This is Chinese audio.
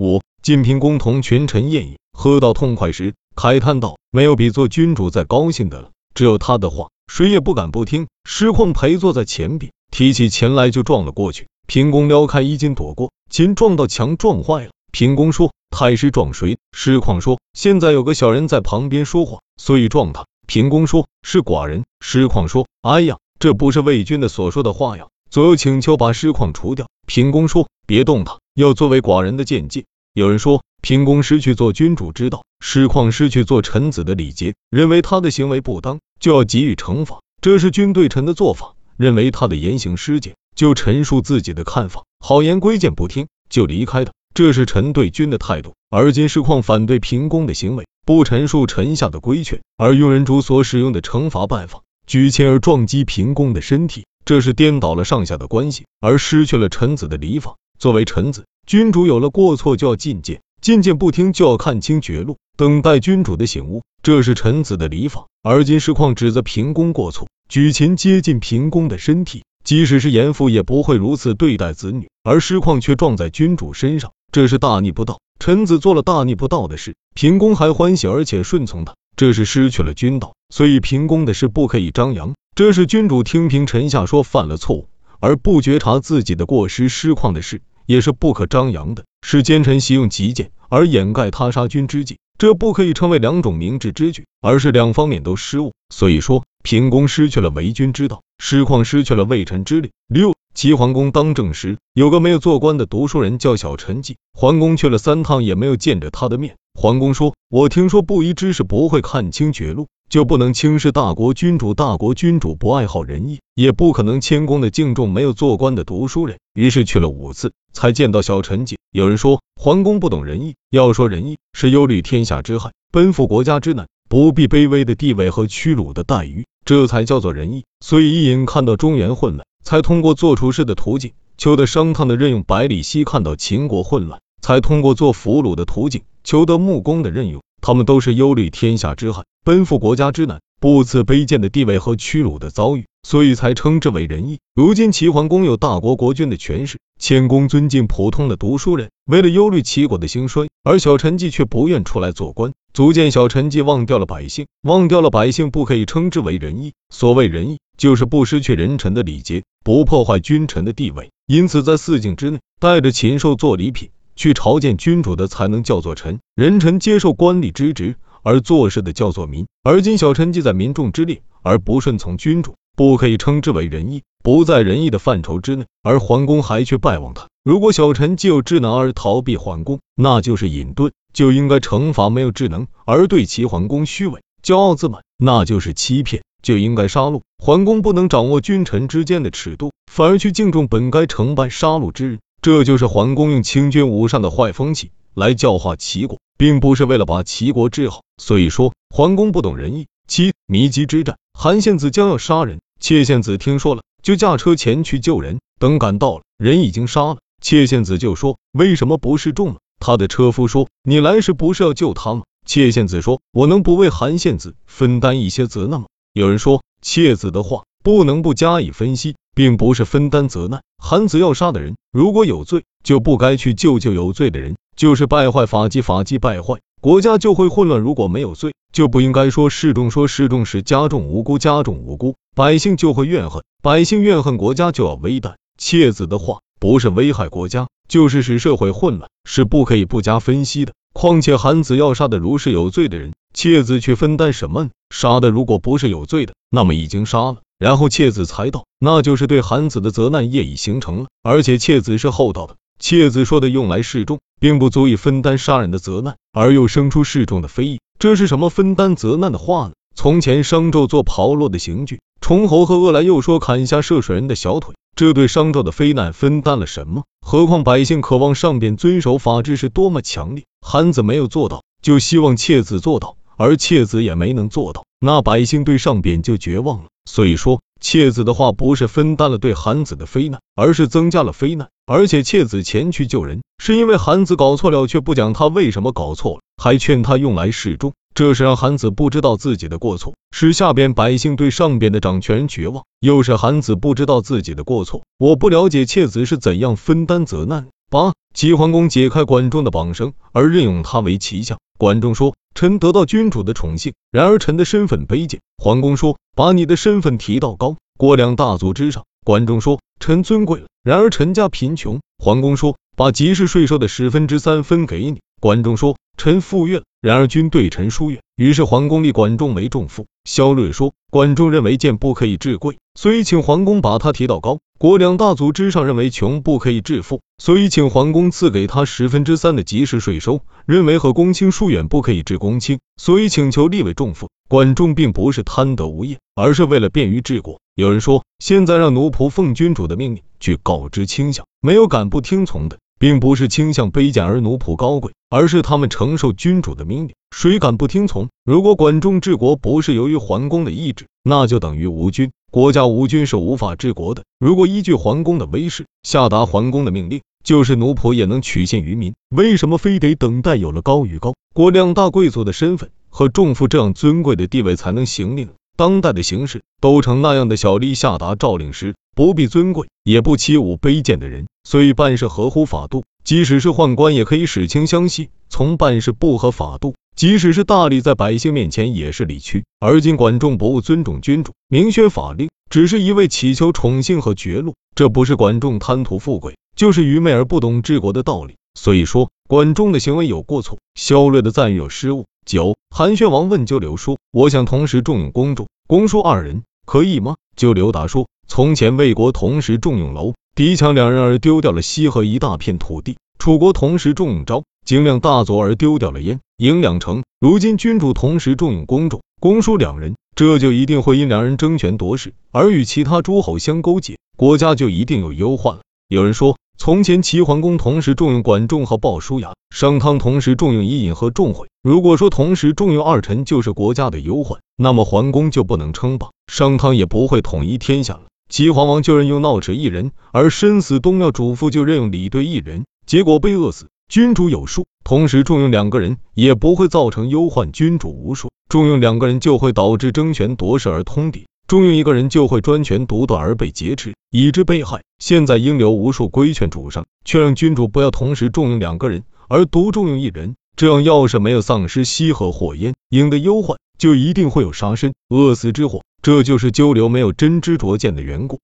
五，晋平公同群臣宴饮，喝到痛快时，慨叹道：“没有比做君主再高兴的了。只有他的话，谁也不敢不听。”师旷陪坐在前边，提起琴来就撞了过去。平公撩开衣襟躲过，琴撞到墙撞坏了。平公说：“太师撞谁？”师旷说：“现在有个小人在旁边说话，所以撞他。”平公说：“是寡人。”师旷说：“哎呀，这不是魏君的所说的话呀。”左右请求把师旷除掉。平公说：“别动他，要作为寡人的见解。”有人说，平公失去做君主之道，师旷失去做臣子的礼节，认为他的行为不当，就要给予惩罚，这是君对臣的做法。认为他的言行失检，就陈述自己的看法，好言规谏不听，就离开他，这是臣对君的态度。而今师旷反对平公的行为，不陈述臣下的规劝，而用人主所使用的惩罚办法，举琴而撞击平公的身体。这是颠倒了上下的关系，而失去了臣子的礼法。作为臣子，君主有了过错就要进谏，进谏不听就要看清绝路，等待君主的醒悟，这是臣子的礼法。而今师旷指责平公过错，举琴接近平公的身体，即使是严父也不会如此对待子女，而师旷却撞在君主身上，这是大逆不道。臣子做了大逆不道的事，平公还欢喜而且顺从他，这是失去了君道。所以平公的事不可以张扬。这是君主听凭臣下说犯了错误，而不觉察自己的过失失况的事，也是不可张扬的。是奸臣习用极谏而掩盖他杀君之计，这不可以称为两种明智之举，而是两方面都失误。所以说，平公失去了为君之道，失况失去了为臣之力。六，齐桓公当政时，有个没有做官的读书人叫小陈纪，桓公去了三趟也没有见着他的面。桓公说：“我听说布衣之士不会看清绝路。”就不能轻视大国君主，大国君主不爱好仁义，也不可能谦恭的敬重没有做官的读书人。于是去了五次，才见到小陈纪。有人说桓公不懂仁义，要说仁义是忧虑天下之害，奔赴国家之难，不必卑微的地位和屈辱的待遇，这才叫做仁义。所以伊尹看到中原混乱，才通过做厨师的途径求得商汤的任用；百里奚看到秦国混乱，才通过做俘虏的途径求得穆公的任用。他们都是忧虑天下之害，奔赴国家之难，不辞卑贱的地位和屈辱的遭遇，所以才称之为仁义。如今齐桓公有大国国君的权势，谦恭尊敬普通的读书人，为了忧虑齐国的兴衰，而小陈纪却不愿出来做官，足见小陈纪忘掉了百姓，忘掉了百姓不可以称之为仁义。所谓仁义，就是不失去人臣的礼节，不破坏君臣的地位。因此，在四境之内，带着禽兽做礼品。去朝见君主的才能叫做臣，人臣接受官吏之职而做事的叫做民。而今小臣既在民众之列而不顺从君主，不可以称之为仁义，不在仁义的范畴之内。而桓公还去拜望他，如果小臣既有智能而逃避桓公，那就是隐遁，就应该惩罚没有智能而对齐桓公虚伪、骄傲自满，那就是欺骗，就应该杀戮。桓公不能掌握君臣之间的尺度，反而去敬重本该惩办杀戮之人。这就是桓公用清君无上的坏风气来教化齐国，并不是为了把齐国治好。所以说，桓公不懂仁义。七，迷姬之战，韩献子将要杀人，妾献子听说了，就驾车前去救人。等赶到了，人已经杀了。妾献子就说：“为什么不示众了？”他的车夫说：“你来时不是要救他吗？”妾献子说：“我能不为韩献子分担一些责难吗？”有人说，妾子的话不能不加以分析。并不是分担责难，韩子要杀的人，如果有罪，就不该去救救有罪的人，就是败坏法纪，法纪败坏，国家就会混乱。如果没有罪，就不应该说示众，说示众是加重无辜，加重无辜，百姓就会怨恨，百姓怨恨国家就要危殆。窃子的话不是危害国家，就是使社会混乱，是不可以不加分析的。况且韩子要杀的如是有罪的人，窃子去分担什么？杀的如果不是有罪的，那么已经杀了。然后妾子才道，那就是对韩子的责难业已形成了，而且妾子是厚道的。妾子说的用来示众，并不足以分担杀人的责难，而又生出示众的非议，这是什么分担责难的话呢？从前商纣做炮烙的刑具，崇侯和恶来又说砍下涉水人的小腿，这对商纣的非难分担了什么？何况百姓渴望上边遵守法治是多么强烈，韩子没有做到，就希望妾子做到，而妾子也没能做到，那百姓对上边就绝望了。所以说，妾子的话不是分担了对韩子的非难，而是增加了非难。而且妾子前去救人，是因为韩子搞错了，却不讲他为什么搞错了，还劝他用来示众，这是让韩子不知道自己的过错，使下边百姓对上边的掌权人绝望，又是韩子不知道自己的过错。我不了解妾子是怎样分担责难，八，齐桓公解开管仲的绑绳，而任用他为齐相。管仲说：“臣得到君主的宠幸，然而臣的身份卑贱。”桓公说：“把你的身份提到高，国两大族之上。”管仲说：“臣尊贵了，然而臣家贫穷。”桓公说：“把集市税收的十分之三分给你。”管仲说：“臣富裕了，然而君对臣疏远。”于是桓公立管仲为仲父。萧睿说：“管仲认为贱不可以治贵，所以请桓公把他提到高。国两大族之上认为穷不可以致富，所以请桓公赐给他十分之三的集市税收。认为和公卿疏远不可以治公卿，所以请求立为仲父。管仲并不是贪得无厌，而是为了便于治国。有人说，现在让奴仆奉君主的命令去告知卿相，没有敢不听从的。”并不是倾向卑贱而奴仆高贵，而是他们承受君主的命令，谁敢不听从？如果管仲治国不是由于桓公的意志，那就等于无君，国家无君是无法治国的。如果依据桓公的威势，下达桓公的命令，就是奴仆也能取信于民。为什么非得等待有了高与高国两大贵族的身份和重父这样尊贵的地位才能行令？当代的形势都成那样的小吏下达诏令时，不必尊贵，也不欺侮卑贱的人，所以办事合乎法度。即使是宦官，也可以使卿相惜；从办事不合法度，即使是大吏，在百姓面前也是理屈。而今管仲不务尊重君主，明宣法令，只是一味祈求宠幸和爵禄，这不是管仲贪图富贵，就是愚昧而不懂治国的道理。所以说，管仲的行为有过错，萧略的赞誉有失误。九，韩宣王问鸠留说：“我想同时重用公仲、公叔二人，可以吗？”就刘达说：“从前魏国同时重用楼、狄强两人而丢掉了西河一大片土地；楚国同时重用昭、景亮大佐而丢掉了燕、郢两城。如今君主同时重用公仲、公叔两人，这就一定会因两人争权夺势而与其他诸侯相勾结，国家就一定有忧患了。”有人说。从前齐桓公同时重用管仲和鲍叔牙，商汤同时重用伊尹和仲惠。如果说同时重用二臣就是国家的忧患，那么桓公就不能称霸，商汤也不会统一天下了。齐桓王就任用闹齿一人，而身死东庙主父就任用李兑一人，结果被饿死。君主有数，同时重用两个人也不会造成忧患；君主无数，重用两个人就会导致争权夺势而通敌。重用一个人就会专权独断而被劫持，以致被害。现在应留无数规劝主上，却让君主不要同时重用两个人，而独重用一人。这样要是没有丧失西河火焰，引的忧患，就一定会有杀身、饿死之祸。这就是鸠留没有真知灼见的缘故。